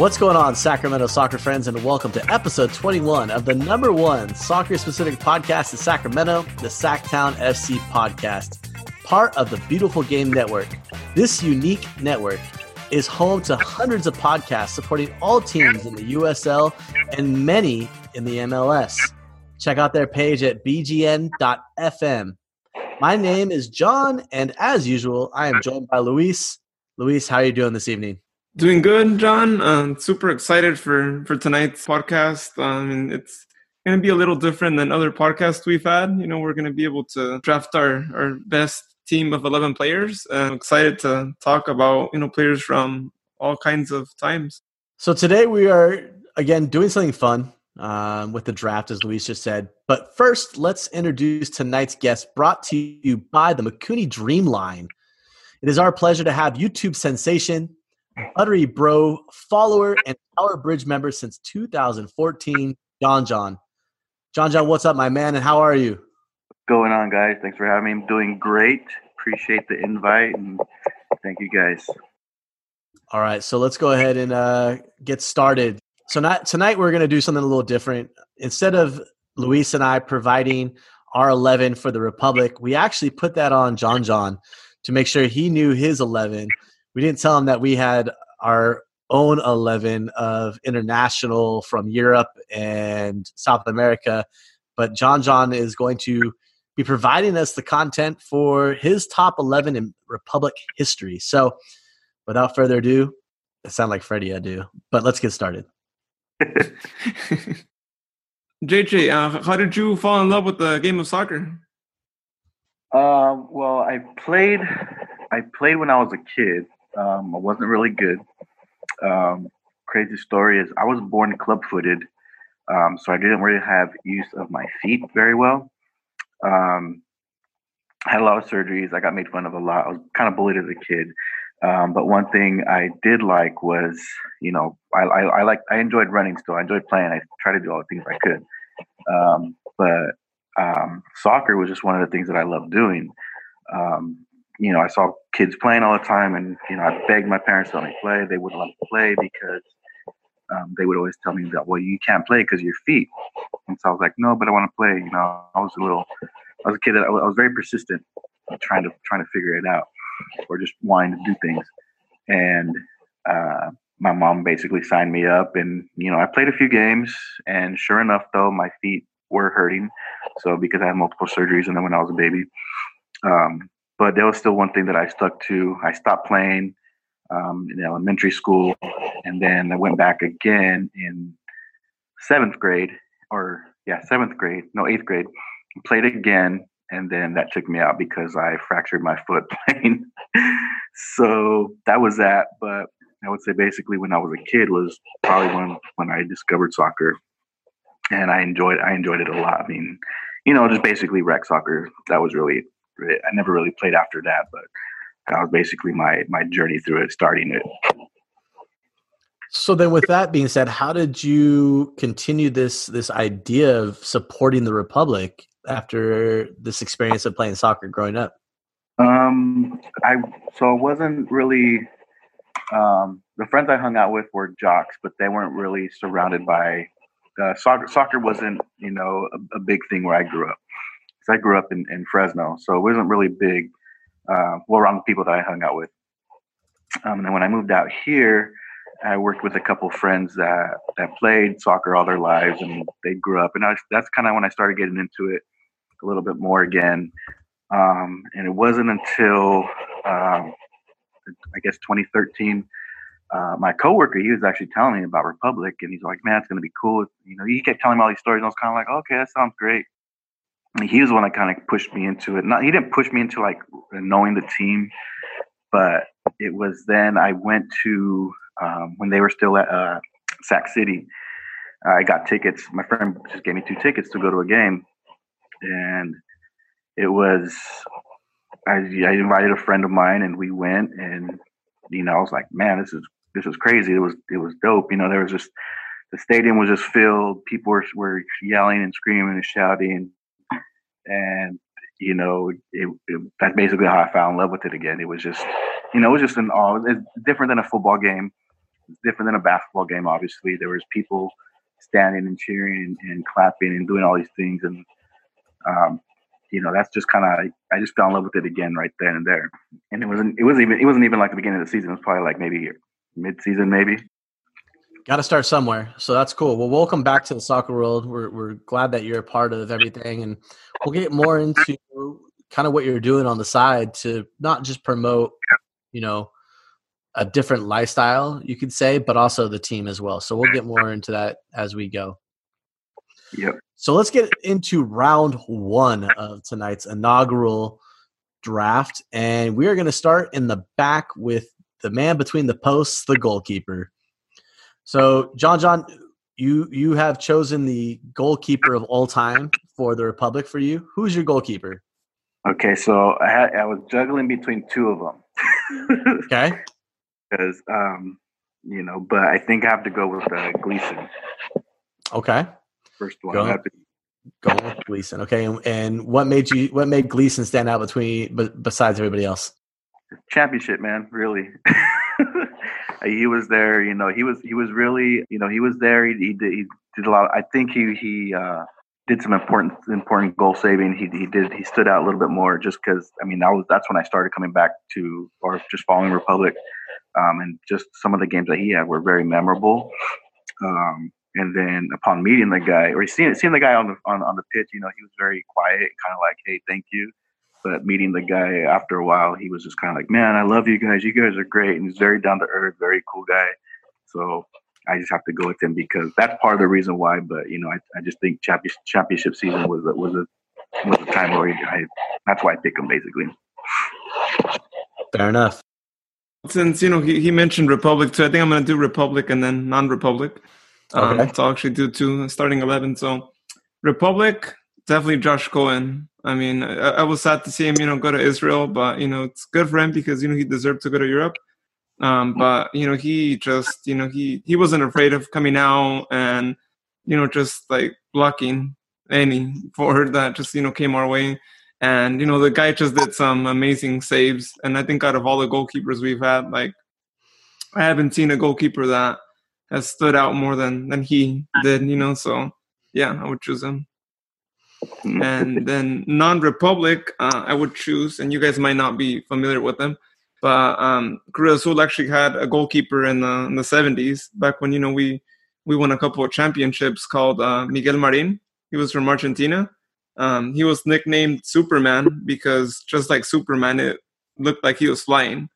What's going on, Sacramento soccer friends, and welcome to episode 21 of the number one soccer specific podcast in Sacramento, the Sacktown FC podcast, part of the Beautiful Game Network. This unique network is home to hundreds of podcasts supporting all teams in the USL and many in the MLS. Check out their page at bgn.fm. My name is John, and as usual, I am joined by Luis. Luis, how are you doing this evening? Doing good, John. Um, super excited for for tonight's podcast. Um, it's going to be a little different than other podcasts we've had. You know, we're going to be able to draft our our best team of eleven players. I'm excited to talk about you know players from all kinds of times. So today we are again doing something fun um, with the draft, as Luis just said. But first, let's introduce tonight's guest, brought to you by the Makuni Dreamline. It is our pleasure to have YouTube sensation Buttery Bro follower and Tower Bridge member since 2014, John John. John John, what's up, my man, and how are you? What's going on, guys? Thanks for having me. I'm doing great. Appreciate the invite and thank you, guys. All right, so let's go ahead and uh, get started. So not, tonight we're going to do something a little different. Instead of Luis and I providing our 11 for the Republic, we actually put that on John John to make sure he knew his 11 we didn't tell him that we had our own 11 of international from Europe and South America. But John John is going to be providing us the content for his top 11 in Republic history. So without further ado, it sounds like Freddie, I do. But let's get started. JJ, uh, how did you fall in love with the game of soccer? Um, well, I played. I played when I was a kid. Um, I wasn't really good. Um, crazy story is I was born club-footed, um, so I didn't really have use of my feet very well. Um, I had a lot of surgeries. I got made fun of a lot. I was kind of bullied as a kid. Um, but one thing I did like was, you know, I, I, I like I enjoyed running still. I enjoyed playing. I tried to do all the things I could. Um, but soccer was just one of the things that I loved doing. Um, you know, I saw kids playing all the time, and you know, I begged my parents to let me play. They wouldn't let me play because um, they would always tell me that, well, you can't play because your feet. And so I was like, no, but I want to play. You know, I was a little, I was a kid that I was, I was very persistent, trying to trying to figure it out, or just wanting to do things. And uh, my mom basically signed me up, and you know, I played a few games, and sure enough, though, my feet were hurting. So because I had multiple surgeries, and then when I was a baby. Um, but there was still one thing that I stuck to. I stopped playing um, in elementary school, and then I went back again in seventh grade, or yeah, seventh grade, no, eighth grade. Played again, and then that took me out because I fractured my foot playing. so that was that. But I would say basically when I was a kid was probably when when I discovered soccer, and I enjoyed I enjoyed it a lot. I mean, you know, just basically rec soccer. That was really I never really played after that, but that was basically my my journey through it, starting it. So then, with that being said, how did you continue this this idea of supporting the Republic after this experience of playing soccer growing up? Um, I so it wasn't really um, the friends I hung out with were jocks, but they weren't really surrounded by uh, soccer. Soccer wasn't you know a, a big thing where I grew up. I grew up in, in Fresno, so it wasn't really big. Uh, well, around the people that I hung out with. Um, and then when I moved out here, I worked with a couple friends that that played soccer all their lives, and they grew up. And I, that's kind of when I started getting into it a little bit more again. Um, and it wasn't until um, I guess 2013. Uh, my coworker, he was actually telling me about Republic, and he's like, "Man, it's gonna be cool." You know, he kept telling me all these stories, and I was kind of like, "Okay, that sounds great." He was the one that kind of pushed me into it. Not he didn't push me into like knowing the team, but it was then I went to um, when they were still at uh, Sac City. I got tickets. My friend just gave me two tickets to go to a game, and it was I, I invited a friend of mine, and we went. And you know, I was like, man, this is this is crazy. It was it was dope. You know, there was just the stadium was just filled. People were were yelling and screaming and shouting and you know, it, it, that's basically how I fell in love with it again. It was just, you know, it was just an all. It's different than a football game. Different than a basketball game. Obviously, there was people standing and cheering and, clapping and doing all these things, and um, you know, that's just kind of I just fell in love with it again right then and there. And it wasn't it wasn't even it wasn't even like the beginning of the season. It was probably like maybe mid season, maybe. Got to start somewhere. So that's cool. Well, welcome back to the soccer world. We're we're glad that you're a part of everything, and we'll get more into kind of what you're doing on the side to not just promote, you know, a different lifestyle, you could say, but also the team as well. So we'll get more into that as we go. Yep. So let's get into round one of tonight's inaugural draft. And we are going to start in the back with the man between the posts, the goalkeeper. So, John, John, you you have chosen the goalkeeper of all time for the Republic for you. Who's your goalkeeper? Okay, so I had I was juggling between two of them. okay. Because um, you know, but I think I have to go with uh, Gleason. Okay first one. Go, going with Gleason. Okay, and, and, what made you? What made Gleason stand out between, besides everybody else? Championship, man. Really, he was there. You know, he was he was really. You know, he was there. He, he did he did a lot. I think he he uh, did some important important goal saving. He he did he stood out a little bit more just because I mean that was that's when I started coming back to or just following Republic, um, and just some of the games that he had were very memorable. Um, and then upon meeting the guy or seeing seeing the guy on the on, on the pitch, you know, he was very quiet, kind of like, "Hey, thank you." But meeting the guy after a while, he was just kind of like, "Man, I love you guys. You guys are great." And he's very down to earth, very cool guy. So I just have to go with him because that's part of the reason why. But you know, I, I just think championship championship season was a, was a was a time where I that's why I pick him basically. Fair enough. Since you know he, he mentioned Republic too, I think I'm gonna do Republic and then non-Republic. Um, okay. So actually do two starting eleven. So Republic definitely Josh Cohen. I mean, I, I, was sad to see him, you know, go to Israel, but you know, it's good for him because you know he deserved to go to Europe. Um, but you know, he just you know he he wasn't afraid of coming out and you know just like blocking any forward that just you know came our way. And you know, the guy just did some amazing saves. And I think out of all the goalkeepers we've had, like I haven't seen a goalkeeper that has stood out more than than he did. You know, so yeah, I would choose him. And then non-republic, uh, I would choose, and you guys might not be familiar with them, but um, Cruz Azul actually had a goalkeeper in the in the 70s, back when you know we we won a couple of championships called uh, Miguel Marin. He was from Argentina. Um, he was nicknamed Superman because just like Superman, it looked like he was flying.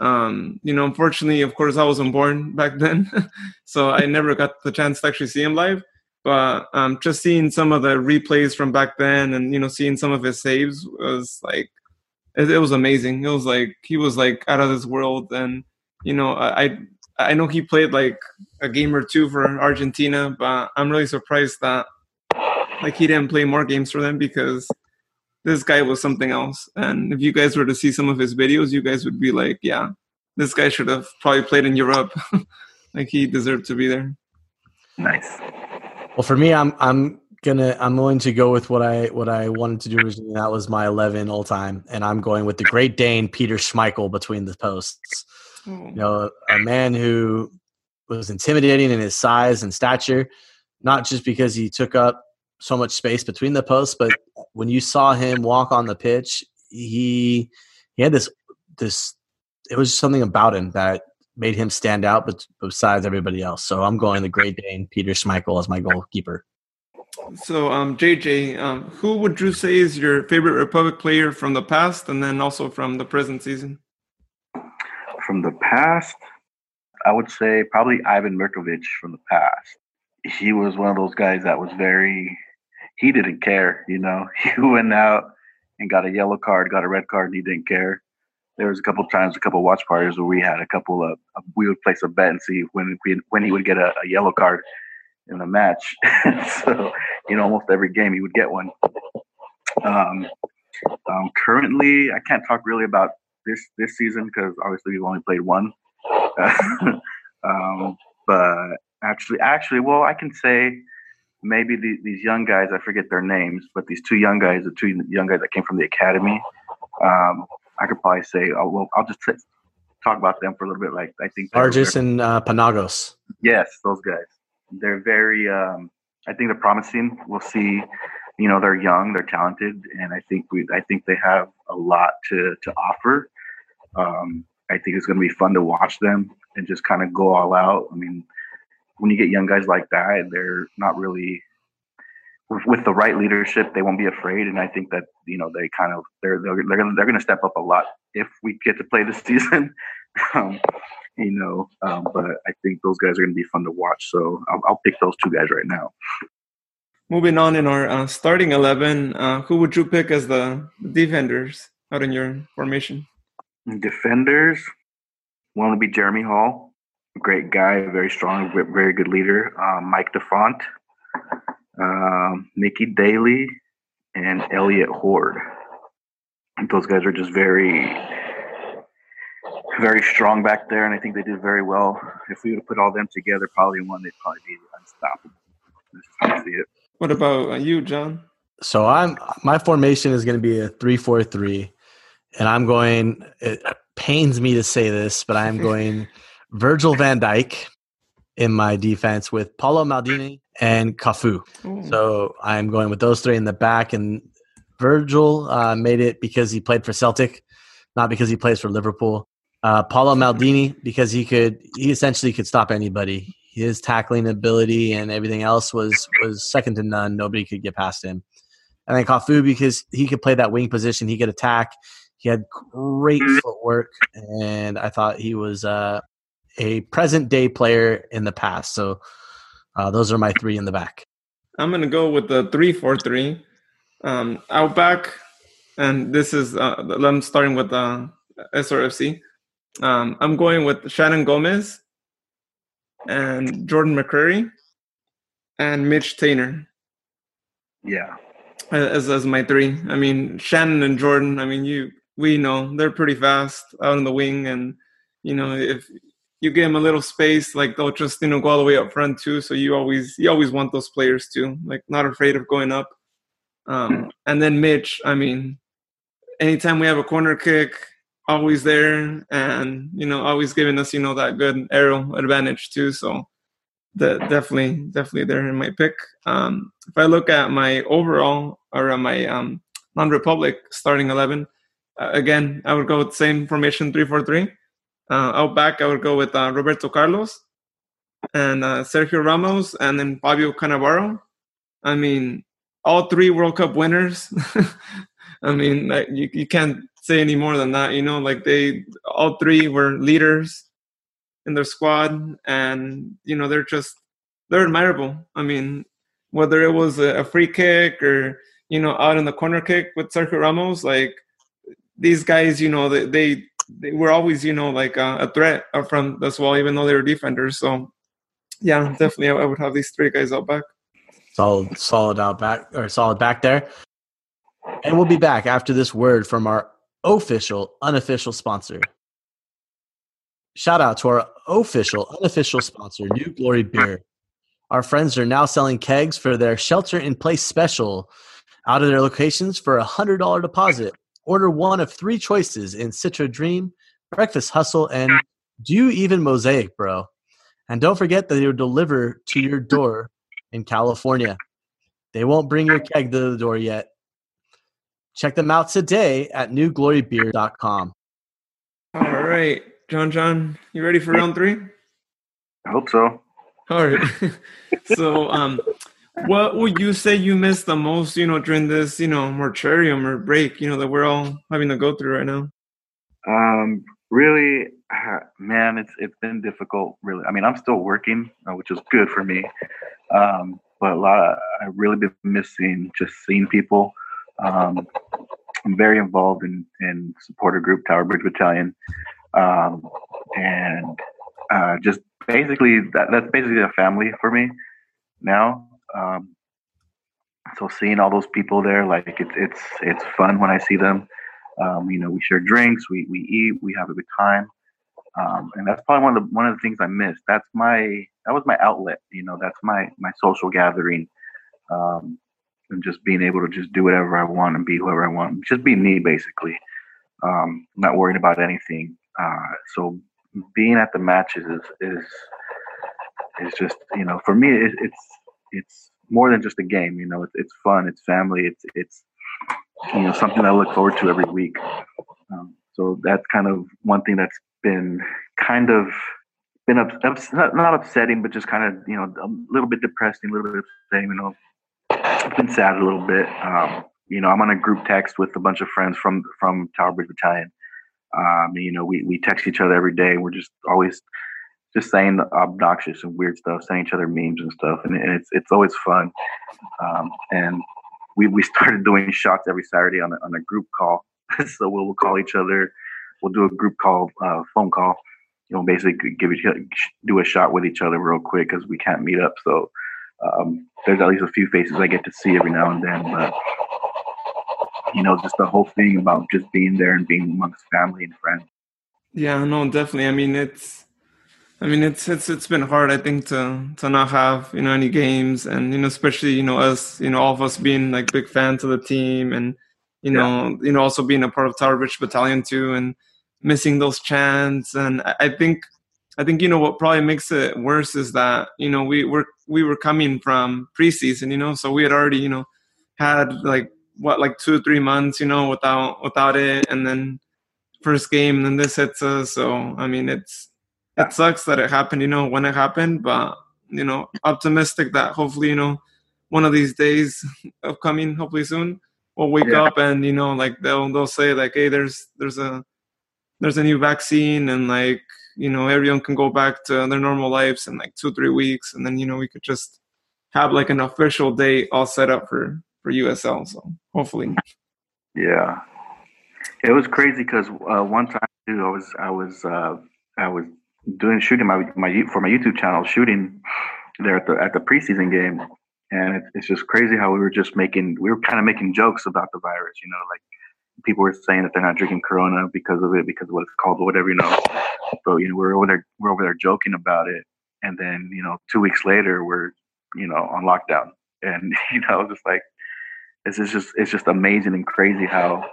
Um, you know, unfortunately, of course, I wasn't born back then, so I never got the chance to actually see him live. But um, just seeing some of the replays from back then, and you know, seeing some of his saves was like, it, it was amazing. It was like he was like out of this world, and you know, I I know he played like a game or two for Argentina, but I'm really surprised that like he didn't play more games for them because this guy was something else. And if you guys were to see some of his videos, you guys would be like, yeah, this guy should have probably played in Europe. like he deserved to be there. Nice. Well, for me, I'm I'm gonna I'm going to go with what I what I wanted to do originally. That was my 11 all time, and I'm going with the Great Dane Peter Schmeichel between the posts. Oh. You know, a man who was intimidating in his size and stature, not just because he took up so much space between the posts, but when you saw him walk on the pitch, he he had this this it was something about him that made him stand out but besides everybody else. So I'm going the Great Dane Peter Schmeichel as my goalkeeper. So um, JJ, um, who would you say is your favorite Republic player from the past and then also from the present season? From the past, I would say probably Ivan Mirkovic from the past. He was one of those guys that was very he didn't care. You know, he went out and got a yellow card, got a red card, and he didn't care. There was a couple times, a couple watch parties where we had a couple of we would place a bet and see when when he would get a, a yellow card in the match. so you know, almost every game he would get one. Um, um, currently, I can't talk really about this this season because obviously we've only played one. um, but actually, actually, well, I can say maybe the, these young guys, I forget their names, but these two young guys, the two young guys that came from the academy, um, I could probably say, oh, well, I'll just say, talk about them for a little bit. Like I think Argis and uh, Panagos. Yes, those guys. They're very. Um, I think they're promising. We'll see. You know, they're young, they're talented, and I think we. I think they have a lot to to offer. Um, I think it's going to be fun to watch them and just kind of go all out. I mean, when you get young guys like that, they're not really with the right leadership, they won't be afraid. And I think that you know they kind of they're they're they're they're gonna step up a lot if we get to play this season. um, you know, um, but I think those guys are gonna be fun to watch. So I'll, I'll pick those two guys right now. Moving on in our uh, starting eleven, uh, who would you pick as the defenders out in your formation? Defenders, one would be Jeremy Hall, great guy, very strong, very good leader. Um, Mike DeFont um, Mickey Daly, and Elliot Horde. Those guys are just very, very strong back there, and I think they did very well. If we would have put all them together, probably one, they'd probably be unstoppable. This is how I see it. What about uh, you, John? So I'm my formation is going to be a three-four-three, and I'm going. It pains me to say this, but I'm going Virgil Van Dijk in my defense with Paolo Maldini and Cafu. Ooh. So I'm going with those three in the back. And Virgil uh, made it because he played for Celtic, not because he plays for Liverpool. Uh, Paolo Maldini because he could he essentially could stop anybody. His tackling ability and everything else was was second to none. Nobody could get past him. And then Cafu because he could play that wing position. He could attack. He had great footwork, and I thought he was uh, a present day player in the past. So uh, those are my three in the back. I'm to go with the three four three. Um, out back, and this is uh, I'm starting with uh, SRFC. Um, I'm going with Shannon Gomez and Jordan McCrary and Mitch Taintor. Yeah, as as my three. I mean Shannon and Jordan. I mean you we know they're pretty fast out on the wing, and you know if you give them a little space, like they'll just you know go all the way up front too. So you always you always want those players too, like not afraid of going up. Um, and then Mitch, I mean, anytime we have a corner kick, always there, and you know always giving us you know that good aerial advantage too. So that definitely definitely there in my pick. Um, if I look at my overall or my um, non-republic starting eleven, uh, again I would go with same formation three four three. Uh, out back, I would go with uh, Roberto Carlos and uh, Sergio Ramos, and then Fabio Cannavaro. I mean, all three World Cup winners. I mean, like, you you can't say any more than that. You know, like they all three were leaders in their squad, and you know they're just they're admirable. I mean, whether it was a, a free kick or you know out in the corner kick with Sergio Ramos, like these guys, you know, they, they they were always, you know, like uh, a threat front as well, even though they were defenders. So, yeah, definitely, I would have these three guys out back. Solid, solid out back or solid back there. And we'll be back after this word from our official, unofficial sponsor. Shout out to our official, unofficial sponsor, New Glory Beer. Our friends are now selling kegs for their shelter in place special out of their locations for a $100 deposit. Order one of three choices in Citra Dream, Breakfast Hustle, and Do You Even Mosaic, bro. And don't forget that they'll deliver to your door in California. They won't bring your keg to the door yet. Check them out today at newglorybeer.com. All right, John, John, you ready for round three? I hope so. All right. so, um, what would you say you missed the most, you know, during this, you know, moratorium or break, you know, that we're all having to go through right now? Um, really, uh, man, it's it's been difficult. Really, I mean, I'm still working, uh, which is good for me. Um, but a lot, of, I've really been missing just seeing people. Um, I'm very involved in in supporter group Tower Bridge Battalion, um, and uh, just basically that, that's basically a family for me now. Um, so seeing all those people there, like it's it's it's fun when I see them. Um, you know, we share drinks, we we eat, we have a good time, um, and that's probably one of the one of the things I missed. That's my that was my outlet. You know, that's my my social gathering, um, and just being able to just do whatever I want and be whoever I want, just be me basically. Um, not worrying about anything. Uh, so being at the matches is is is just you know for me it, it's it's more than just a game. You know, it's it's fun, it's family, it's it's you know something I look forward to every week. Um, so that's kind of one thing that's been kind of been ups, ups, not, not upsetting, but just kind of you know a little bit depressing, a little bit upsetting. You know, it's been sad a little bit. Um, you know, I'm on a group text with a bunch of friends from from Tower Bridge Battalion. Um, you know, we we text each other every day. We're just always just saying obnoxious and weird stuff, saying each other memes and stuff, and, and it's it's always fun. Um, and we we started doing shots every Saturday on a, on a group call. so we'll, we'll call each other. We'll do a group call, uh, phone call. You know, basically give each do a shot with each other real quick because we can't meet up. So um, there's at least a few faces I get to see every now and then. But you know, just the whole thing about just being there and being amongst family and friends. Yeah, no, definitely. I mean, it's I mean, it's it's it's been hard, I think, to to not have you know any games, and you know, especially you know us, you know, all of us being like big fans of the team, and you know, yeah. you know, also being a part of Tower Bridge Battalion too, and missing those chants, and I, I think, I think you know what probably makes it worse is that you know we were we were coming from preseason, you know, so we had already you know had like what like two or three months, you know, without without it, and then first game, and then this hits us, so I mean, it's it sucks that it happened, you know, when it happened, but you know, optimistic that hopefully, you know, one of these days upcoming, hopefully soon, we'll wake yeah. up and you know, like they'll they'll say like, hey, there's there's a there's a new vaccine and like you know everyone can go back to their normal lives in like two three weeks and then you know we could just have like an official date all set up for for USL. So hopefully, yeah, it was crazy because uh, one time too, I was I was uh, I was doing shooting my my for my YouTube channel, shooting there at the at the preseason game, and it's it's just crazy how we were just making we were kind of making jokes about the virus, you know, like people were saying that they're not drinking Corona because of it, because of what it's called or whatever, you know. But you know, we're over there we're over there joking about it, and then you know, two weeks later we're you know on lockdown, and you know, just like it's just it's just amazing and crazy how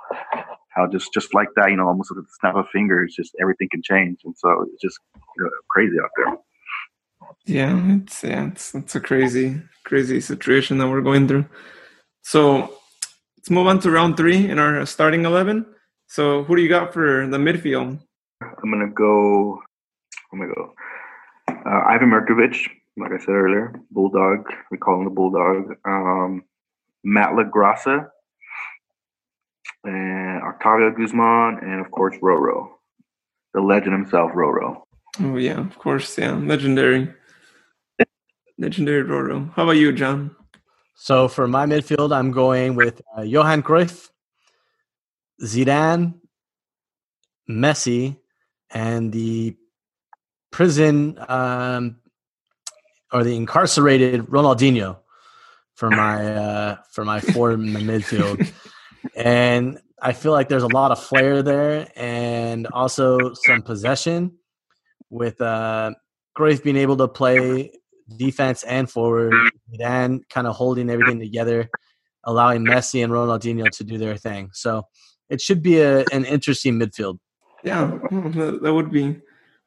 how just just like that, you know, almost with the snap of fingers, just everything can change, and so it's just you know, crazy out there. Yeah, it's yeah, it's it's a crazy crazy situation that we're going through. So let's move on to round three in our starting eleven. So who do you got for the midfield? I'm gonna go. I'm gonna go. Uh, Ivan Mirkovic, like I said earlier, Bulldog. We call him the Bulldog. Um, Matt LaGrassa, and Octavio Guzman, and of course Roro, the legend himself, Roro. Oh yeah, of course, yeah, legendary, legendary Roro. How about you, John? So for my midfield, I'm going with uh, Johan Cruyff, Zidane, Messi, and the prison um, or the incarcerated Ronaldinho for my uh, for my four in the midfield. And I feel like there's a lot of flair there and also some possession with uh Grace being able to play defense and forward and kind of holding everything together, allowing Messi and Ronaldinho to do their thing. So it should be a, an interesting midfield. Yeah, that would be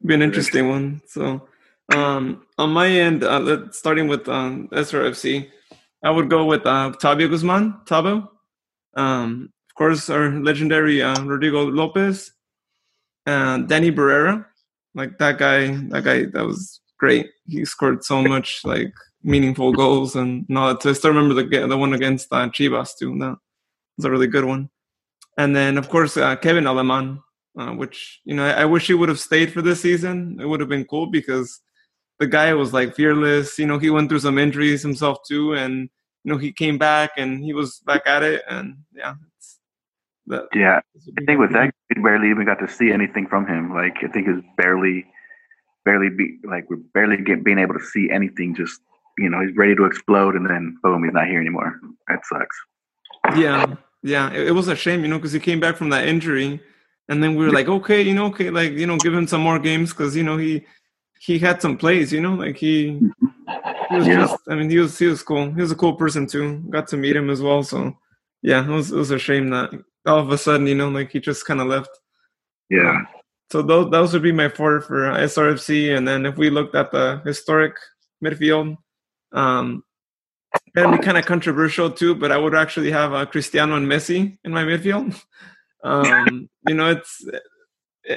be an interesting one. So um, on my end, uh, starting with um, SRFC, I would go with uh, Tabio Guzman, Tabo. Um, of course, our legendary uh, Rodrigo Lopez, and Danny Barrera. Like that guy, that guy, that was great. He scored so much like meaningful goals, and not. I still remember the the one against uh, Chivas too. That was a really good one. And then, of course, uh, Kevin Aleman, uh, which you know, I, I wish he would have stayed for this season. It would have been cool because the guy was like fearless. You know, he went through some injuries himself too, and you know he came back and he was back at it and yeah that, yeah i think with that we barely even got to see anything from him like i think it's barely barely be like we're barely get, being able to see anything just you know he's ready to explode and then boom he's not here anymore that sucks yeah yeah it, it was a shame you know because he came back from that injury and then we were like okay you know okay like you know give him some more games because you know he he had some plays you know like he he was yeah. just I mean he was he was cool. He was a cool person too. Got to meet him as well. So yeah, it was it was a shame that all of a sudden, you know, like he just kinda left. Yeah. So those those would be my four for SRFC. And then if we looked at the historic midfield, um, that'd be kind of controversial too. But I would actually have uh, Cristiano and Messi in my midfield. Um, you know, it's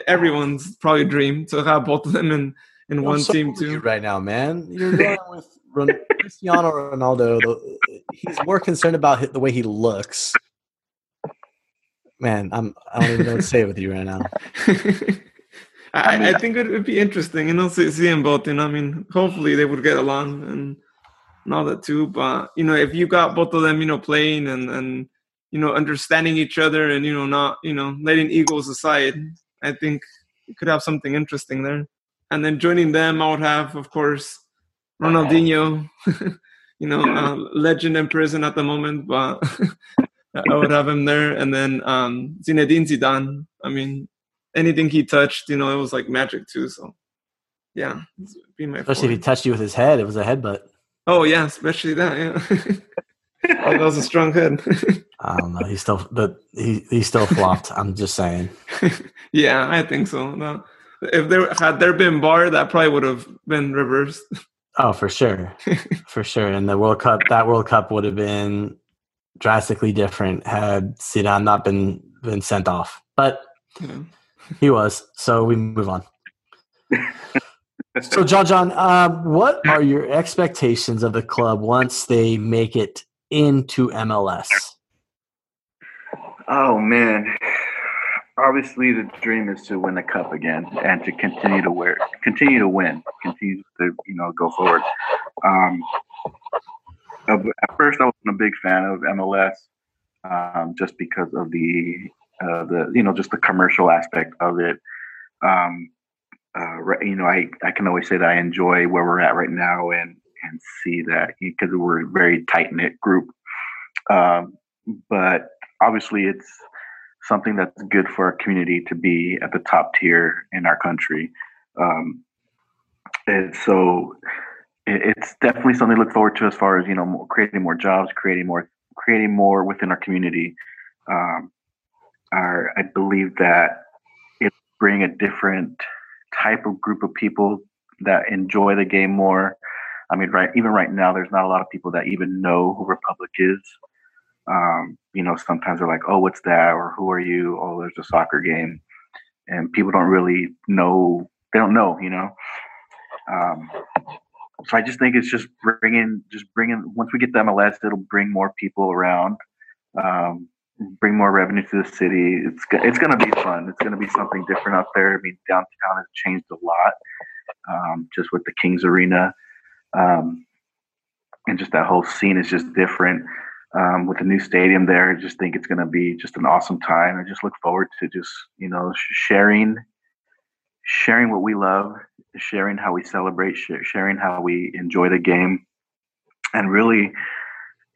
everyone's probably dream to have both of them in in one so team too. Right now, man, you're going with Cristiano Ronaldo. He's more concerned about the way he looks. Man, I'm I don't even know what to say with you right now. I, I, think it would be interesting, you know, see, see them both. You know, I mean, hopefully they would get along and, and all that too. But you know, if you got both of them, you know, playing and and you know, understanding each other and you know, not you know, letting egos aside, I think you could have something interesting there. And then joining them, I would have, of course, Ronaldinho. you know, uh, legend in prison at the moment, but I would have him there. And then um, Zinedine Zidane. I mean, anything he touched, you know, it was like magic too. So, yeah, be my especially if he touched you with his head, it was a headbutt. Oh yeah, especially that. Yeah, oh, that was a strong head. I don't know. He still, but he he still flopped. I'm just saying. yeah, I think so. No. If there had there been VAR, that probably would have been reversed. Oh, for sure, for sure. And the World Cup, that World Cup would have been drastically different had Zidane not been been sent off. But yeah. he was, so we move on. so, John, John, um, what are your expectations of the club once they make it into MLS? Oh man, obviously the dream is to win the cup again and to continue to wear, continue to win, continue to you know go forward. Um, at first, I wasn't a big fan of MLS um, just because of the uh, the you know just the commercial aspect of it. Um, uh, you know, I, I can always say that I enjoy where we're at right now and and see that because we're a very tight knit group. Um, but obviously, it's something that's good for our community to be at the top tier in our country. Um, and so it's definitely something to look forward to as far as you know creating more jobs creating more creating more within our community. Um, our, i believe that it bring a different type of group of people that enjoy the game more. I mean right even right now there's not a lot of people that even know who republic is. Um, you know sometimes they're like oh what's that? or who are you? Oh there's a soccer game. And people don't really know they don't know you know? Um, so I just think it's just bringing, just bringing. Once we get the MLS, it'll bring more people around, um, bring more revenue to the city. It's it's going to be fun. It's going to be something different up there. I mean, downtown has changed a lot, um, just with the Kings Arena, um, and just that whole scene is just different. Um, with the new stadium there, I just think it's going to be just an awesome time. I just look forward to just you know sharing sharing what we love, sharing how we celebrate, sharing how we enjoy the game, and really,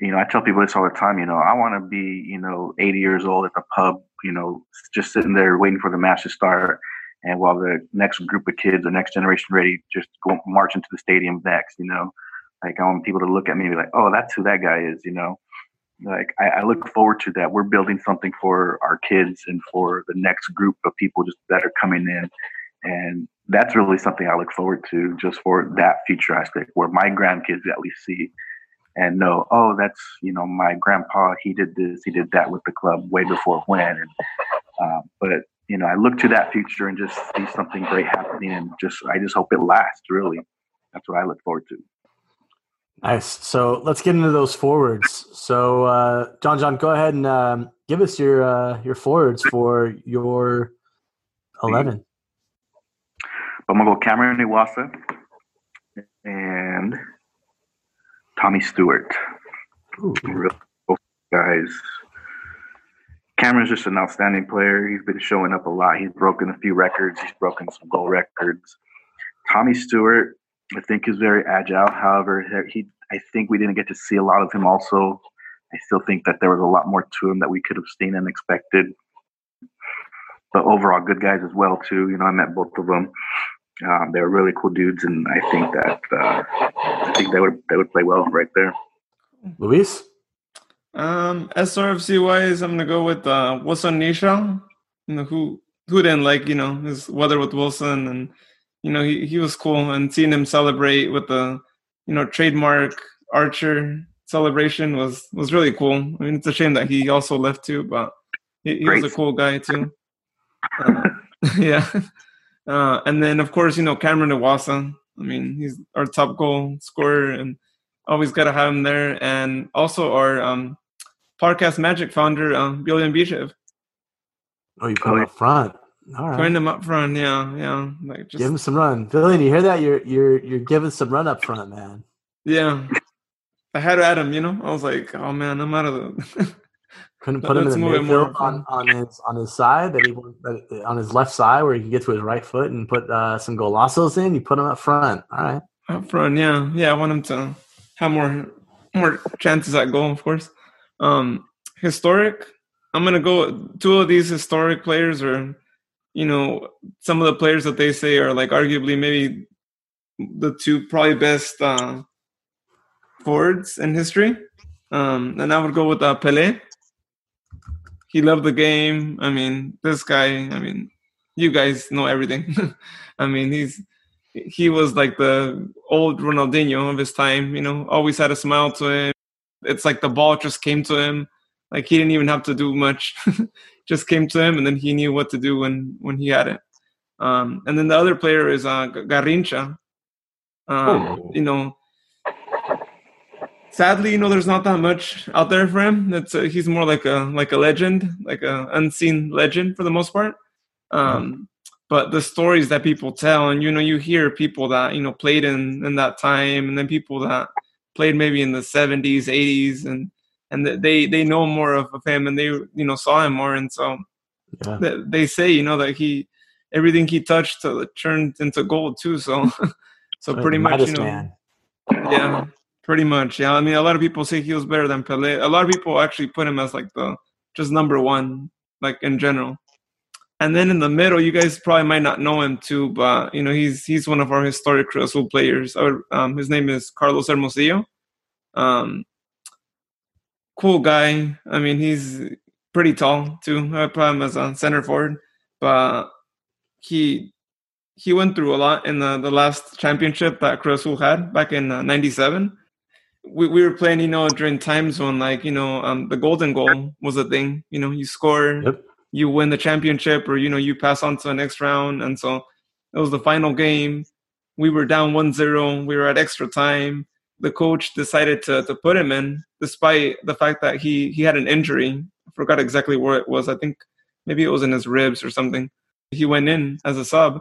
you know, I tell people this all the time. You know, I want to be, you know, 80 years old at the pub, you know, just sitting there waiting for the match to start, and while the next group of kids, the next generation, ready, just go march into the stadium next. You know, like I want people to look at me and be like, "Oh, that's who that guy is." You know, like I, I, look forward to that. We're building something for our kids and for the next group of people just that are coming in and that's really something I look forward to just for that future aspect where my grandkids at least see and know, oh, that's, you know, my grandpa, he did this, he did that with the club way before when. And, uh, but, you know, I look to that future and just see something great happening and just, I just hope it lasts really. That's what I look forward to. Nice. So let's get into those forwards. So, uh, John, John, go ahead and um, give us your uh, your forwards for your eleven. I'm gonna go Cameron Iwasa and Tommy Stewart. Real guys. Cameron's just an outstanding player. He's been showing up a lot. He's broken a few records. He's broken some goal records. Tommy Stewart, I think, is very agile. However, he I think we didn't get to see a lot of him. Also, I still think that there was a lot more to him that we could have seen and expected. But overall, good guys as well too. You know, I met both of them. Um, they're really cool dudes, and I think that uh, I think they would they would play well right there. Luis, um, SRFC wise, I'm gonna go with uh, Wasson Nisha, who who didn't like you know his weather with Wilson and you know he, he was cool and seeing him celebrate with the you know trademark Archer celebration was was really cool. I mean, it's a shame that he also left too, but he, he was a cool guy too. Uh, yeah, uh, and then of course you know Cameron Iwasa. I mean, he's our top goal scorer, and always got to have him there. And also our um, podcast Magic founder, um, Billion Bishev. Oh, you put him up front. All right. Putting him up front, yeah, yeah. Like just, give him some run, Billion. You hear that? You're you're you're giving some run up front, man. Yeah, I had him. You know, I was like, oh man, I'm out of the. Couldn't put him in the midfield on, on his on his side that he on his left side where he can get to his right foot and put uh, some golazos in. You put him up front. All right. Up front, yeah, yeah. I want him to have more more chances at goal, of course. Um, historic. I'm gonna go. Two of these historic players are, you know, some of the players that they say are like arguably maybe the two probably best uh, forwards in history. Um, and I would go with uh, Pele he loved the game. I mean, this guy. I mean, you guys know everything. I mean, he's he was like the old Ronaldinho of his time. You know, always had a smile to him. It's like the ball just came to him. Like he didn't even have to do much. just came to him, and then he knew what to do when when he had it. Um, and then the other player is uh, Garrincha. Um, oh. You know, sadly, you know, there's not that much out there for him. It's a, he's more like a like a legend, like a unseen legend for the most part. Um, but the stories that people tell, and you know, you hear people that you know played in in that time, and then people that played maybe in the 70s, 80s, and and they they know more of him, and they you know saw him more, and so yeah. they, they say you know that he everything he touched turned into gold too. So so pretty much you know. Man. Yeah, Pretty much, yeah. I mean, a lot of people say he was better than Pele. A lot of people actually put him as like the just number one, like in general. And then in the middle, you guys probably might not know him too, but you know he's he's one of our historic Cruz Azul players. Um, his name is Carlos Hermosillo. Um, cool guy. I mean, he's pretty tall too. I put him as a center forward, but he he went through a lot in the, the last championship that Cruz Azul had back in '97. Uh, we, we were playing, you know, during time zone, like, you know, um, the golden goal was a thing. You know, you score, yep. you win the championship, or, you know, you pass on to the next round. And so it was the final game. We were down 1 0. We were at extra time. The coach decided to, to put him in, despite the fact that he, he had an injury. I forgot exactly where it was. I think maybe it was in his ribs or something. He went in as a sub,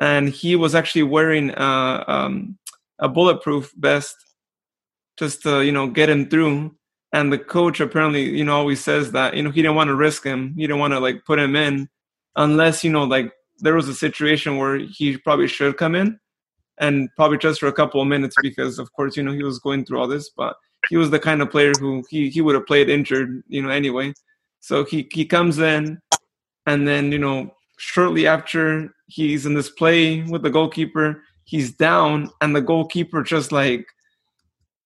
and he was actually wearing uh, um, a bulletproof vest just to you know get him through. And the coach apparently you know always says that you know he didn't want to risk him. He didn't want to like put him in unless you know like there was a situation where he probably should come in and probably just for a couple of minutes because of course you know he was going through all this but he was the kind of player who he, he would have played injured you know anyway so he he comes in and then you know shortly after he's in this play with the goalkeeper he's down and the goalkeeper just like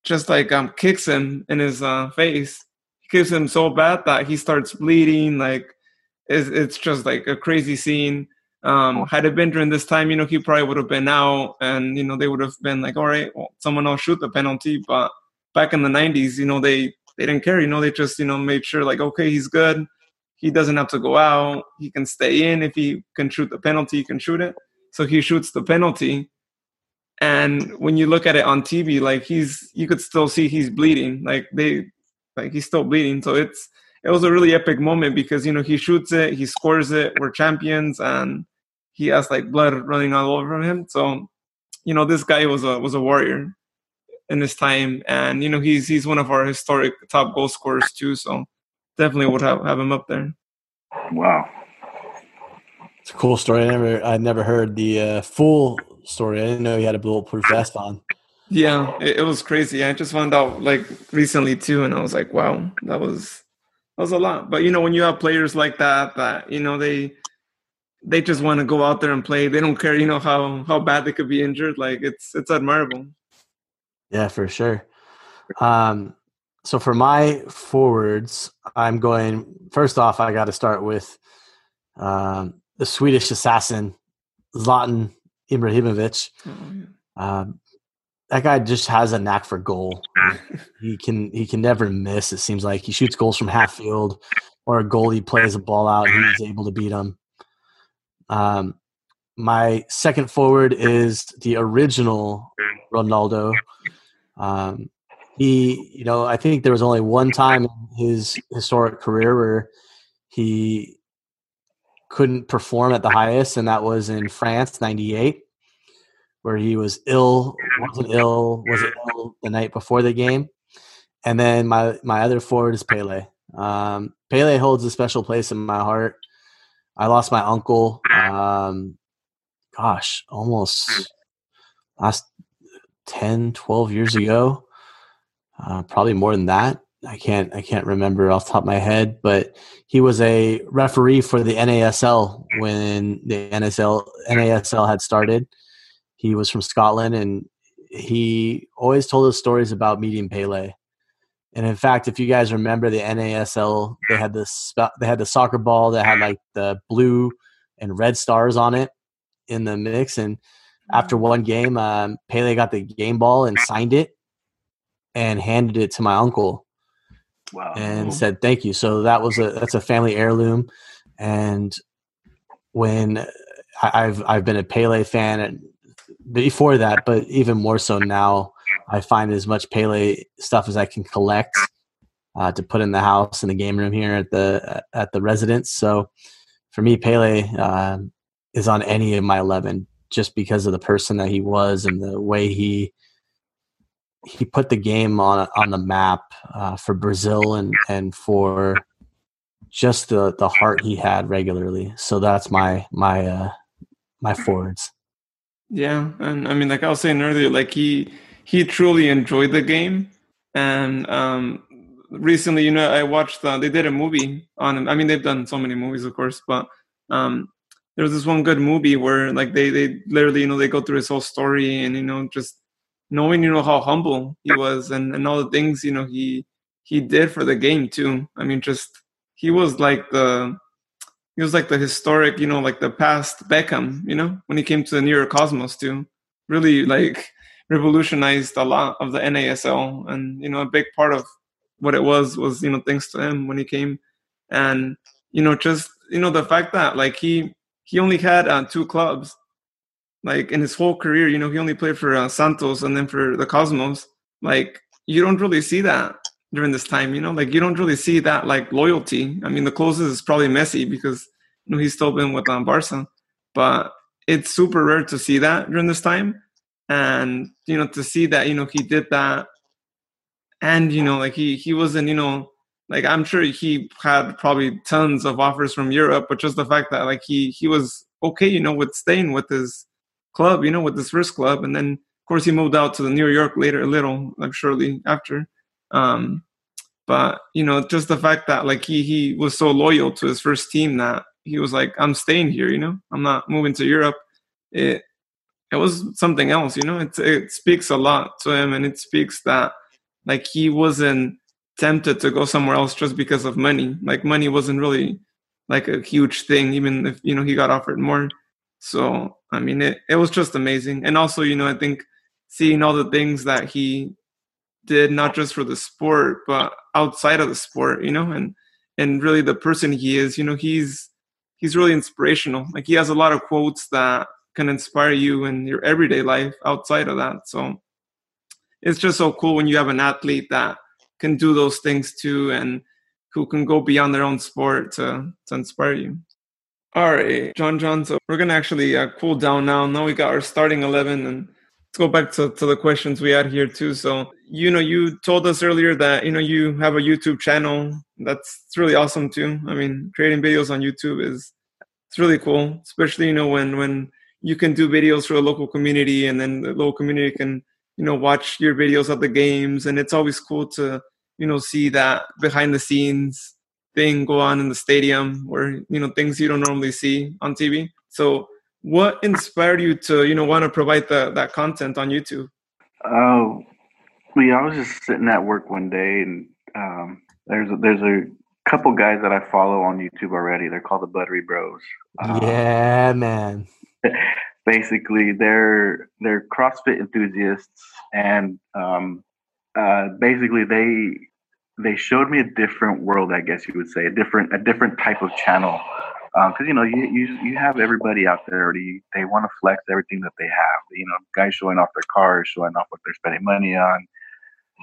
just like um kicks him in his uh, face. He kicks him so bad that he starts bleeding. Like it's, it's just like a crazy scene. Um, had it been during this time, you know, he probably would have been out, and you know, they would have been like, all right, well, someone else shoot the penalty. But back in the '90s, you know, they they didn't care. You know, they just you know made sure like, okay, he's good. He doesn't have to go out. He can stay in. If he can shoot the penalty, he can shoot it. So he shoots the penalty and when you look at it on tv like he's you could still see he's bleeding like they like he's still bleeding. So it's it was a really epic moment because you know he shoots it he scores it we're champions and he has like blood running all over him. So you know this guy was a was a warrior in his time. And you know he's he's one of our historic top goal scorers too. So definitely would have, have him up there. Wow. It's a cool story. I never i never heard the uh, full story. I didn't know he had a bulletproof vest on. Yeah, it, it, was crazy. I just found out like recently too, and I was like, wow, that was that was a lot. But you know, when you have players like that, that you know they they just want to go out there and play. They don't care, you know, how how bad they could be injured. Like it's it's admirable. Yeah, for sure. Um, so for my forwards, I'm going first off. I got to start with um, the Swedish assassin, Zlatan Ibrahimovic. Yeah. um, that guy just has a knack for goal. he can he can never miss. It seems like he shoots goals from half field, or a goalie plays a ball out, he's able to beat him. Um, my second forward is the original Ronaldo. Um, he, you know, I think there was only one time in his historic career where he couldn't perform at the highest, and that was in France '98, where he was ill, wasn't ill, wasn't ill the night before the game. And then my my other forward is Pele. Um, Pele holds a special place in my heart. I lost my uncle. Um, gosh, almost last 10, 12 years ago. Uh, probably more than that. I can't I can't remember off top of my head, but he was a referee for the NASL when the NSL NASL had started. He was from Scotland and he always told us stories about meeting Pele. And in fact, if you guys remember the NASL, they had this they had the soccer ball that had like the blue and red stars on it in the mix. And after one game, um, Pele got the game ball and signed it and handed it to my uncle. Wow. And said thank you. So that was a that's a family heirloom. And when I've I've been a Pele fan and before that, but even more so now I find as much Pele stuff as I can collect uh, to put in the house in the game room here at the at the residence. So for me, Pele uh, is on any of my eleven just because of the person that he was and the way he he put the game on on the map uh, for Brazil and and for just the the heart he had regularly. So that's my my uh, my forwards. Yeah, and I mean, like I was saying earlier, like he he truly enjoyed the game. And um, recently, you know, I watched. Uh, they did a movie on. him. I mean, they've done so many movies, of course, but um, there was this one good movie where, like, they they literally, you know, they go through his whole story, and you know, just knowing, you know, how humble he was, and and all the things, you know, he he did for the game too. I mean, just he was like the he was like the historic, you know, like the past Beckham, you know, when he came to the New York Cosmos too. Really like revolutionized a lot of the NASL, and you know a big part of what it was was you know thanks to him when he came, and you know just you know the fact that like he he only had uh, two clubs, like in his whole career, you know he only played for uh, Santos and then for the Cosmos. Like you don't really see that during this time, you know, like you don't really see that like loyalty. I mean, the closest is probably Messi because you know he's still been with um, Barca, but it's super rare to see that during this time and you know to see that you know he did that and you know like he he wasn't you know like i'm sure he had probably tons of offers from europe but just the fact that like he he was okay you know with staying with his club you know with this first club. And then of course he moved out to the new york later a little like shortly after. Um but you know just the fact that like he he was so loyal to his first team that he was like i'm staying here you know? I'm not moving to europe. It it was something else you know? It, it speaks a lot to him and it speaks that like he wasn't tempted to go somewhere else just because of money. Like money wasn't really like a huge thing even if you know he got offered more so i mean it, it was just amazing and also you know i think seeing all the things that he did not just for the sport but outside of the sport you know and and really the person he is you know he's he's really inspirational like he has a lot of quotes that can inspire you in your everyday life outside of that. So it's just so cool when you have an athlete that can do those things too and who can go beyond their own sport to, to inspire you. All right, John John. So we're to actually uh, cool down now. Now we got our starting 11 and let's go back to, to the questions we had here too. So, you know, you told us earlier that, you know, you have a YouTube channel. That's it's really awesome too. I mean, creating videos on YouTube is, it's really cool, especially, you know, when, when you can do videos for a local community and then the local community can you know watch your videos of the games and it's always cool to you know see that behind the scenes thing go on in the stadium where you know things you don't normally see on tv so what inspired you to you know want to provide the, that content on youtube oh uh, yeah i was just sitting at work one day and um, there's a, there's a couple guys that I follow on YouTube already. They're called the Buttery Bros. Um, yeah, man. Basically, they're they're CrossFit enthusiasts, and um, uh, basically they they showed me a different world. I guess you would say a different a different type of channel. Because um, you know you, you you have everybody out there already. They want to flex everything that they have. You know, guys showing off their cars, showing off what they're spending money on,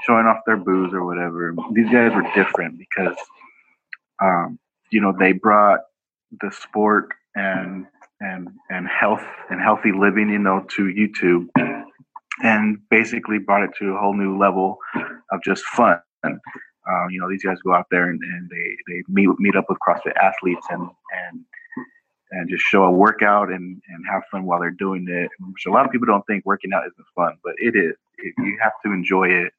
showing off their booze or whatever. These guys were different because um, you know, they brought the sport and and and health and healthy living, you know, to YouTube, and basically brought it to a whole new level of just fun. Um, you know, these guys go out there and, and they they meet meet up with CrossFit athletes and and and just show a workout and, and have fun while they're doing it. Which a lot of people don't think working out isn't fun, but it is. It, you have to enjoy it.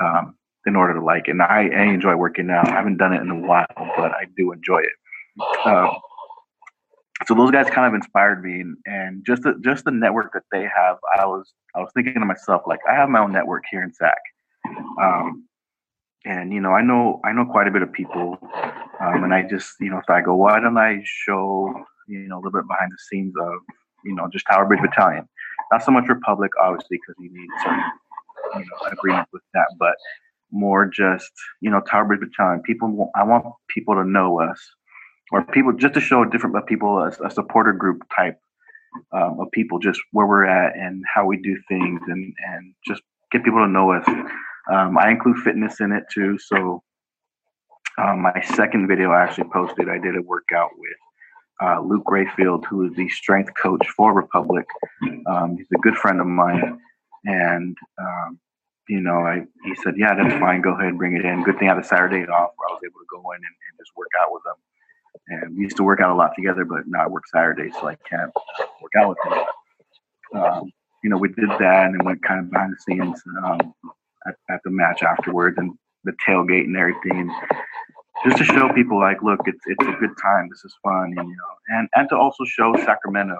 Um, in order to like it. And I, I enjoy working out. I haven't done it in a while, but I do enjoy it. Um, so those guys kind of inspired me, and, and just the, just the network that they have. I was I was thinking to myself like I have my own network here in SAC, um, and you know I know I know quite a bit of people, um, and I just you know if I go why don't I show you know a little bit behind the scenes of you know just Tower Bridge Battalion, not so much Republic obviously because you need certain you know agreement with that, but more just you know Tower Bridge Battalion. People, I want people to know us, or people just to show different but people a, a supporter group type um, of people, just where we're at and how we do things, and and just get people to know us. Um, I include fitness in it too. So um, my second video I actually posted, I did a workout with uh, Luke Rayfield, who is the strength coach for Republic. Um, he's a good friend of mine, and um, you know, I he said, yeah, that's fine. Go ahead bring it in. Good thing I had a Saturday off where I was able to go in and, and just work out with him. And we used to work out a lot together, but now I work Saturdays, so I can't work out with him. Um, you know, we did that and went kind of behind the scenes um, at, at, the match afterwards and the tailgate and everything. Just to show people like, look, it's it's a good time. This is fun, and you know, and and to also show Sacramento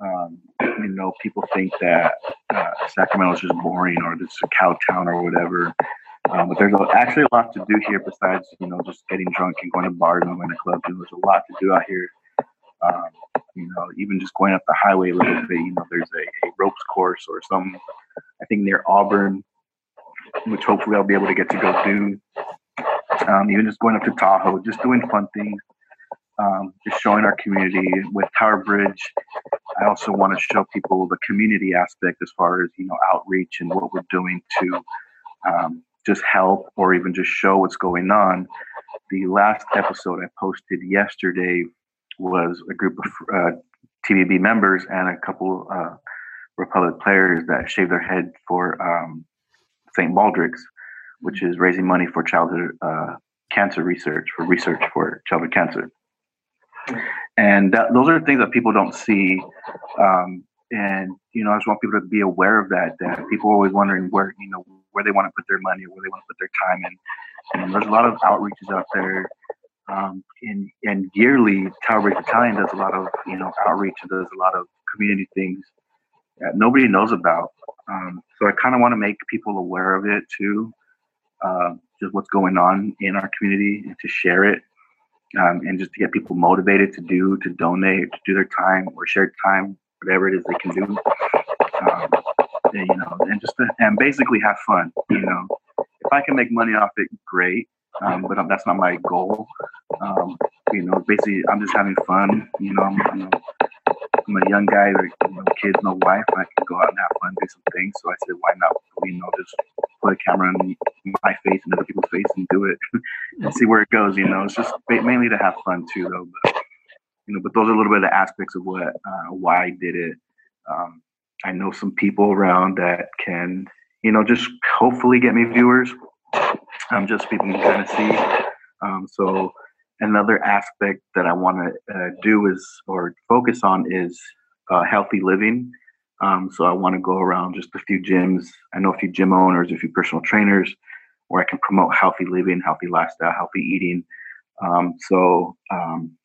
um, you know, people think that uh, Sacramento is just boring or it's a cow town or whatever. Um, but there's actually a lot to do here besides, you know, just getting drunk and going to bars and going to clubs. You know, there's a lot to do out here. Um, you know, even just going up the highway a little bit, you know, there's a, a ropes course or some, I think near Auburn, which hopefully I'll be able to get to go do. Um, even just going up to Tahoe, just doing fun things um, just showing our community with Tower Bridge. I also want to show people the community aspect as far as you know outreach and what we're doing to um, just help or even just show what's going on. The last episode I posted yesterday was a group of uh, TBB members and a couple uh, Republic players that shaved their head for um, St. Baldrick's, which is raising money for childhood uh, cancer research, for research for childhood cancer and that, those are things that people don't see. Um, and you know, I just want people to be aware of that. That people are always wondering where you know where they want to put their money, or where they want to put their time in. And there's a lot of outreaches out there. Um, and, and yearly, Tower Bridge Battalion does a lot of you know outreach and does a lot of community things nobody knows about. Um, so I kind of want to make people aware of it too, uh, just what's going on in our community and to share it um, and just to get people motivated to do, to donate, to do their time or share time, whatever it is they can do. Um, and, you know, and just to, and basically have fun. You know, if I can make money off it, great. Um, but that's not my goal. Um, you know, basically, I'm just having fun. You know, I'm, you know, I'm a young guy with know, kids, no wife. I can go out and have fun, do some things. So I said, why not? You know, just put a camera in my face and other people's face and do it and see where it goes. You know, it's just mainly to have fun too, though. But you know, but those are a little bit of the aspects of what uh, why I did it. Um, I know some people around that can, you know, just hopefully get me viewers. I'm um, just people can kind of see. Um, so another aspect that I want to uh, do is or focus on is uh, healthy living. Um, so I want to go around just a few gyms. I know a few gym owners, a few personal trainers, where I can promote healthy living, healthy lifestyle, healthy eating. Um, so um,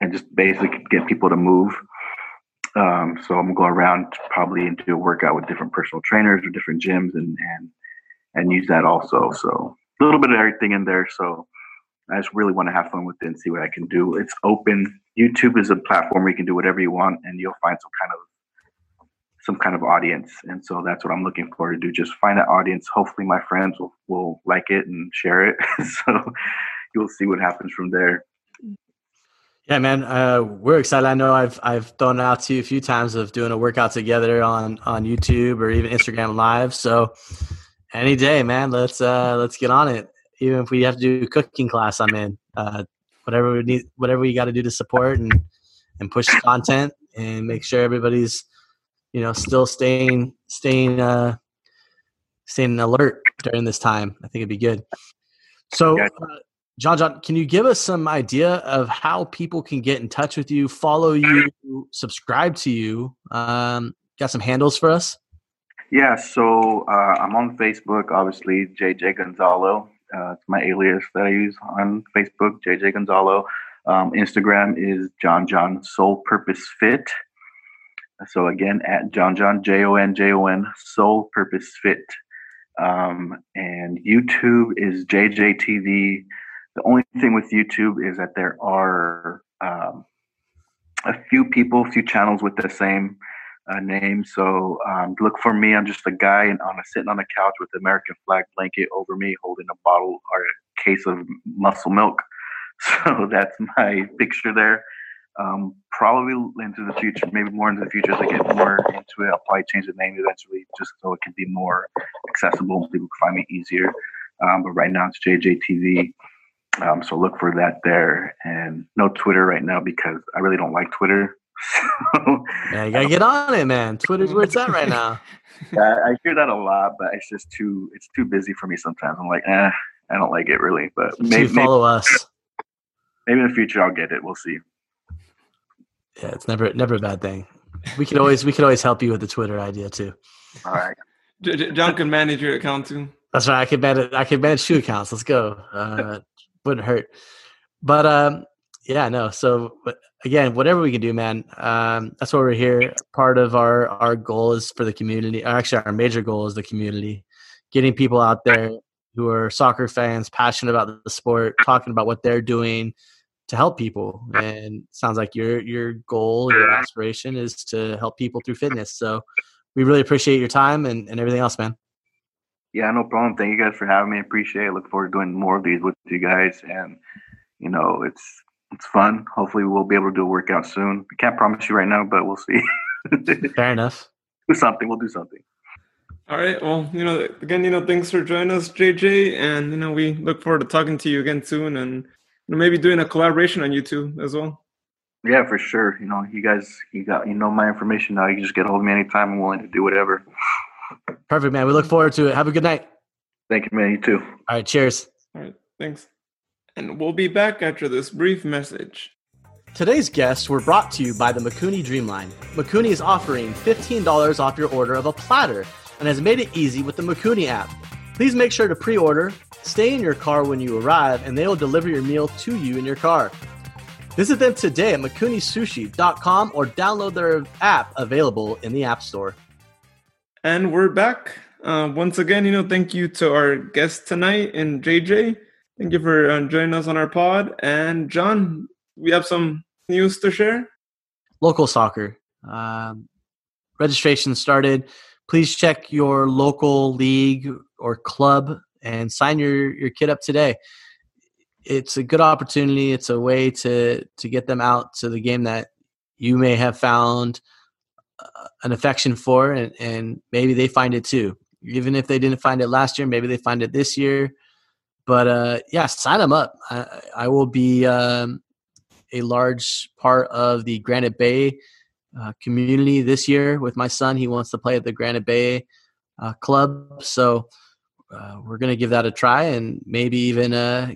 and just basically get people to move. Um, so I'm gonna go around probably and do a workout with different personal trainers or different gyms and and and use that also. So a little bit of everything in there. So I just really want to have fun with it and see what I can do. It's open. YouTube is a platform where you can do whatever you want, and you'll find some kind of some kind of audience. And so that's what I'm looking for to do. Just find that audience. Hopefully, my friends will will like it and share it. so you'll see what happens from there. Yeah, man, uh, we're excited. I know I've I've thrown out to you a few times of doing a workout together on on YouTube or even Instagram Live. So any day, man, let's uh, let's get on it. Even if we have to do cooking class, I'm in. Uh, whatever we need, whatever we got to do to support and and push content and make sure everybody's you know still staying staying uh, staying alert during this time. I think it'd be good. So. Uh, John, John, can you give us some idea of how people can get in touch with you, follow you, subscribe to you? Um, got some handles for us? Yeah, so uh, I'm on Facebook, obviously, JJ Gonzalo. Uh, it's my alias that I use on Facebook, JJ Gonzalo. Um, Instagram is John John Soul Purpose Fit. So again, at John John J O N J O N Soul Purpose Fit. Um, and YouTube is JJTV the only thing with YouTube is that there are um, a few people, a few channels with the same uh, name. So um, look for me. I'm just a guy and on a sitting on a couch with American flag blanket over me, holding a bottle or a case of muscle milk. So that's my picture there. Um, probably into the future, maybe more into the future as I get more into it. I'll probably change the name eventually, just so it can be more accessible and people can find me easier. Um, but right now it's JJTV. Um, so look for that there, and no Twitter right now because I really don't like Twitter. So, yeah, you gotta get on it, man. Twitter's where it's at right now. yeah, I hear that a lot, but it's just too it's too busy for me sometimes. I'm like, eh, I don't like it really. But so maybe follow maybe, us. Maybe in the future I'll get it. We'll see. Yeah, it's never never a bad thing. We could always we could always help you with the Twitter idea too. All right. John can manage your account too. That's right. I can manage. I can manage two accounts. Let's go. Uh, wouldn't hurt. But um, yeah, no. So again, whatever we can do, man. Um, that's why we're here. Part of our our goal is for the community. Actually, our major goal is the community, getting people out there who are soccer fans, passionate about the sport, talking about what they're doing to help people. And sounds like your your goal, your aspiration is to help people through fitness. So we really appreciate your time and, and everything else, man. Yeah, no problem. Thank you guys for having me. Appreciate it. Look forward to doing more of these with you guys. And you know, it's it's fun. Hopefully, we'll be able to do a workout soon. I can't promise you right now, but we'll see. Fair enough. Do something. We'll do something. All right. Well, you know, again, you know, thanks for joining us, JJ, and you know, we look forward to talking to you again soon, and you know, maybe doing a collaboration on YouTube as well. Yeah, for sure. You know, you guys, you got, you know, my information now. You just get hold of me anytime. I'm willing to do whatever. Perfect, man. We look forward to it. Have a good night. Thank you, man. You too. All right. Cheers. All right. Thanks. And we'll be back after this brief message. Today's guests were brought to you by the Mikuni Dreamline. Mikuni is offering $15 off your order of a platter and has made it easy with the Mikuni app. Please make sure to pre order, stay in your car when you arrive, and they will deliver your meal to you in your car. Visit them today at MikuniSushi.com or download their app available in the App Store. And we're back. Uh, once again, you know, thank you to our guest tonight and JJ. Thank you for uh, joining us on our pod. And John, we have some news to share. Local soccer. Um, registration started. Please check your local league or club and sign your, your kid up today. It's a good opportunity. It's a way to to get them out to the game that you may have found – an affection for, and, and maybe they find it too. Even if they didn't find it last year, maybe they find it this year. But uh, yeah, sign them up. I, I will be um, a large part of the Granite Bay uh, community this year with my son. He wants to play at the Granite Bay uh, Club, so uh, we're to give that a try and maybe even uh,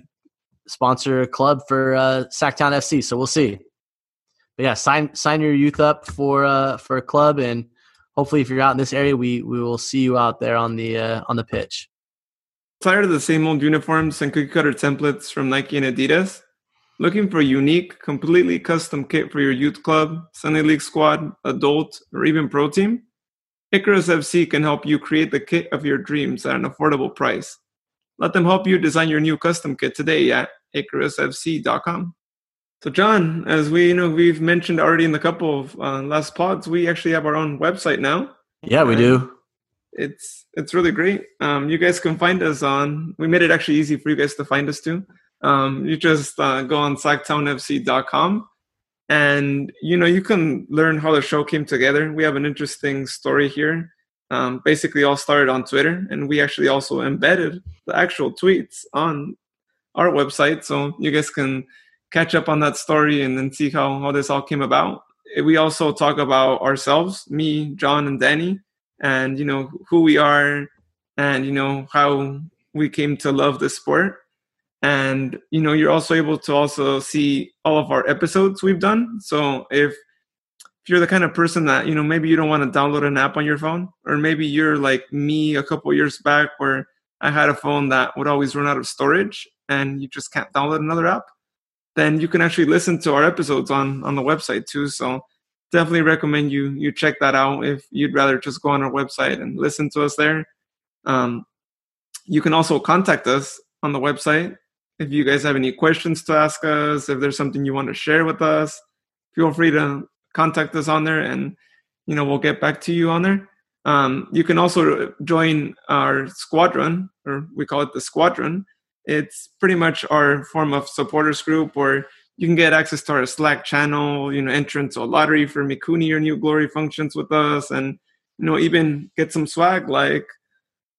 sponsor a club for uh, Sacktown FC. So we'll see but yeah, sign sign your youth up for uh, for a club, and hopefully, if you're out in this area, we we will see you out there on the on the pitch. Tired of the same old uniforms and cookie cutter templates from Nike and Adidas? Looking for a unique, completely custom kit for your youth club, Sunday League squad, adult, or even pro team? Icarus FC can help you create the kit of your dreams at an affordable price. Let them help you design your new custom kit today at IcarusFC.com. So, John, as we you know, we've mentioned already in the couple of uh, last pods, we actually have our own website now. Yeah, we do. It's it's really great. Um, you guys can find us on. We made it actually easy for you guys to find us too. Um, you just uh, go on sacktownfc.com and you know you can learn how the show came together. We have an interesting story here. Um, basically, all started on Twitter, and we actually also embedded the actual tweets on our website, so you guys can catch up on that story and then see how, how this all came about. We also talk about ourselves, me, John, and Danny, and you know who we are, and you know how we came to love the sport. And you know you're also able to also see all of our episodes we've done. So if if you're the kind of person that you know maybe you don't want to download an app on your phone, or maybe you're like me a couple years back where I had a phone that would always run out of storage and you just can't download another app then you can actually listen to our episodes on on the website too. So definitely recommend you you check that out if you'd rather just go on our website and listen to us there. Um, you can also contact us on the website if you guys have any questions to ask us. If there's something you want to share with us, feel free to contact us on there, and you know we'll get back to you on there. Um, you can also join our squadron, or we call it the squadron it's pretty much our form of supporters group where you can get access to our Slack channel, you know, entrance a lottery for Mikuni or New Glory functions with us, and you know, even get some swag like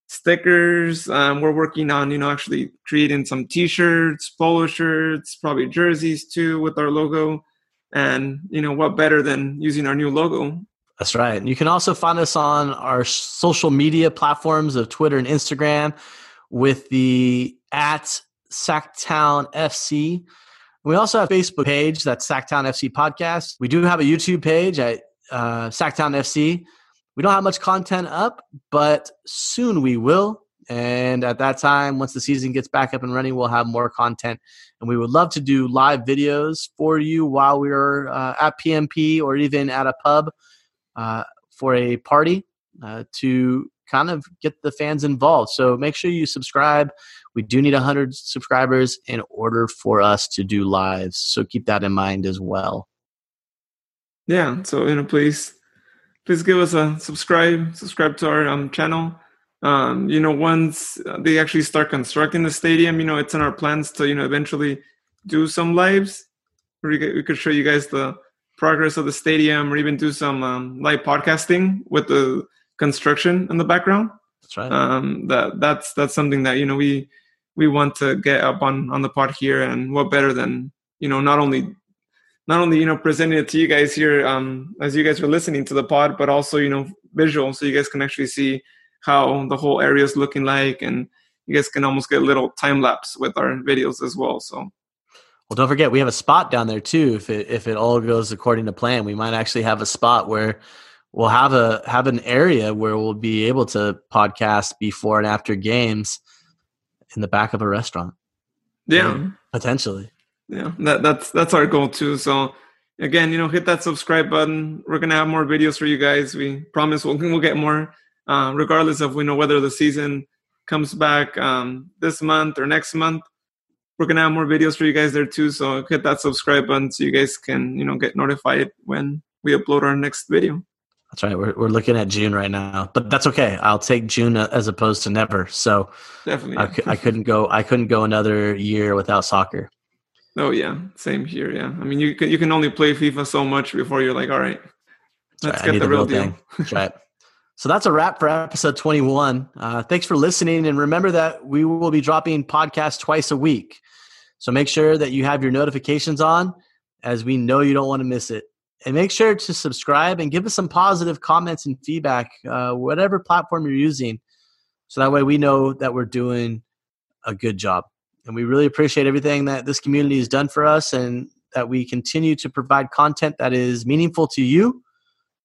stickers. Um, we're working on, you know, actually creating some T-shirts, polo shirts, probably jerseys too with our logo. And you know, what better than using our new logo? That's right. You can also find us on our social media platforms of Twitter and Instagram with the at Sacktown FC. We also have a Facebook page that's Sacktown FC Podcast. We do have a YouTube page at uh, Sacktown FC. We don't have much content up, but soon we will. And at that time, once the season gets back up and running, we'll have more content. And we would love to do live videos for you while we're uh, at PMP or even at a pub uh, for a party uh, to kind of get the fans involved. So make sure you subscribe. We do need 100 subscribers in order for us to do lives. So keep that in mind as well. Yeah. So, you know, please, please give us a subscribe, subscribe to our um, channel. Um, you know, once they actually start constructing the stadium, you know, it's in our plans to, you know, eventually do some lives. We could show you guys the progress of the stadium or even do some um, live podcasting with the construction in the background. That's right. Um, that that's that's something that you know we we want to get up on on the pod here, and what better than you know not only not only you know presenting it to you guys here um, as you guys are listening to the pod, but also you know visual, so you guys can actually see how the whole area is looking like, and you guys can almost get a little time lapse with our videos as well. So. Well, don't forget we have a spot down there too. If it if it all goes according to plan, we might actually have a spot where we'll have a have an area where we'll be able to podcast before and after games in the back of a restaurant. Yeah, potentially. Yeah, that, that's that's our goal too. So again, you know, hit that subscribe button. We're gonna have more videos for you guys. We promise we'll we'll get more, uh, regardless of we know whether the season comes back um, this month or next month. We're gonna have more videos for you guys there too. So hit that subscribe button so you guys can you know get notified when we upload our next video. That's right. We're we're looking at June right now, but that's okay. I'll take June as opposed to never. So definitely, I, I couldn't go. I couldn't go another year without soccer. Oh yeah, same here. Yeah, I mean you can you can only play FIFA so much before you're like, all right, let's right. get the real, deal. Thing. That's right. So that's a wrap for episode 21. Uh, thanks for listening, and remember that we will be dropping podcasts twice a week. So make sure that you have your notifications on, as we know you don't want to miss it and make sure to subscribe and give us some positive comments and feedback, uh, whatever platform you're using. So that way we know that we're doing a good job. And we really appreciate everything that this community has done for us and that we continue to provide content that is meaningful to you.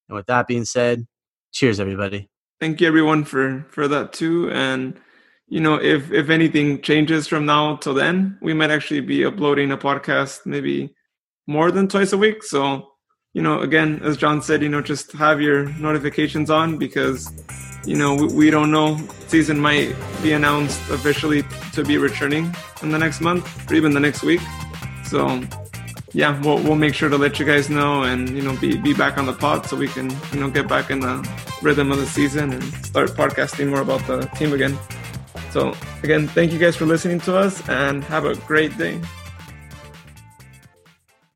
And with that being said, cheers, everybody. Thank you, everyone, for for that too. And you know, if if anything changes from now till then, we might actually be uploading a podcast maybe more than twice a week. So you know, again, as John said, you know, just have your notifications on because you know, we, we don't know. Season might be announced officially to be returning in the next month or even the next week. So yeah, we'll, we'll make sure to let you guys know and, you know, be, be back on the pod so we can, you know, get back in the rhythm of the season and start podcasting more about the team again. So again, thank you guys for listening to us and have a great day.